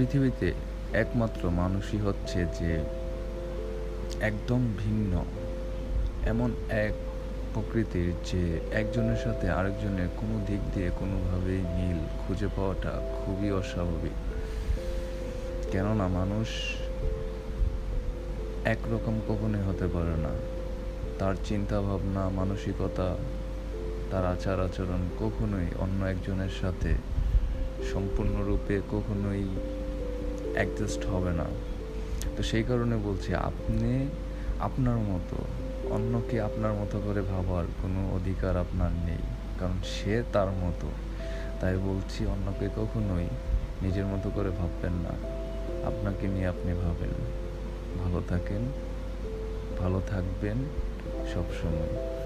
পৃথিবীতে একমাত্র মানুষই হচ্ছে যে একদম ভিন্ন, এমন এক প্রকৃতির যে একজনের সাথে আরেকজনের কোনো দিক দিয়ে কোনোভাবেই মিল খুঁজে পাওয়াটা খুবই অস্বাভাবিক। কেননা মানুষ একরকম কখনোই হতে পারে না। তার চিন্তা ভাবনা মানসিকতা, তার আচার আচরণ কখনোই অন্য একজনের সাথে সম্পূর্ণরূপে কখনোই অ্যাডজাস্ট হবে না। তো সেই কারণে বলছি, আপনি আপনার মতো, অন্যকে আপনার মতো করে ভাবার কোনো অধিকার আপনার নেই। কারণ সে তার মতো। তাই বলছি, অন্যকে কখনোই নিজের মতো করে ভাববেন না। আপনাকে নিয়ে আপনি ভাবেন। ভালো থাকেন। ভালো থাকবেন সব সময়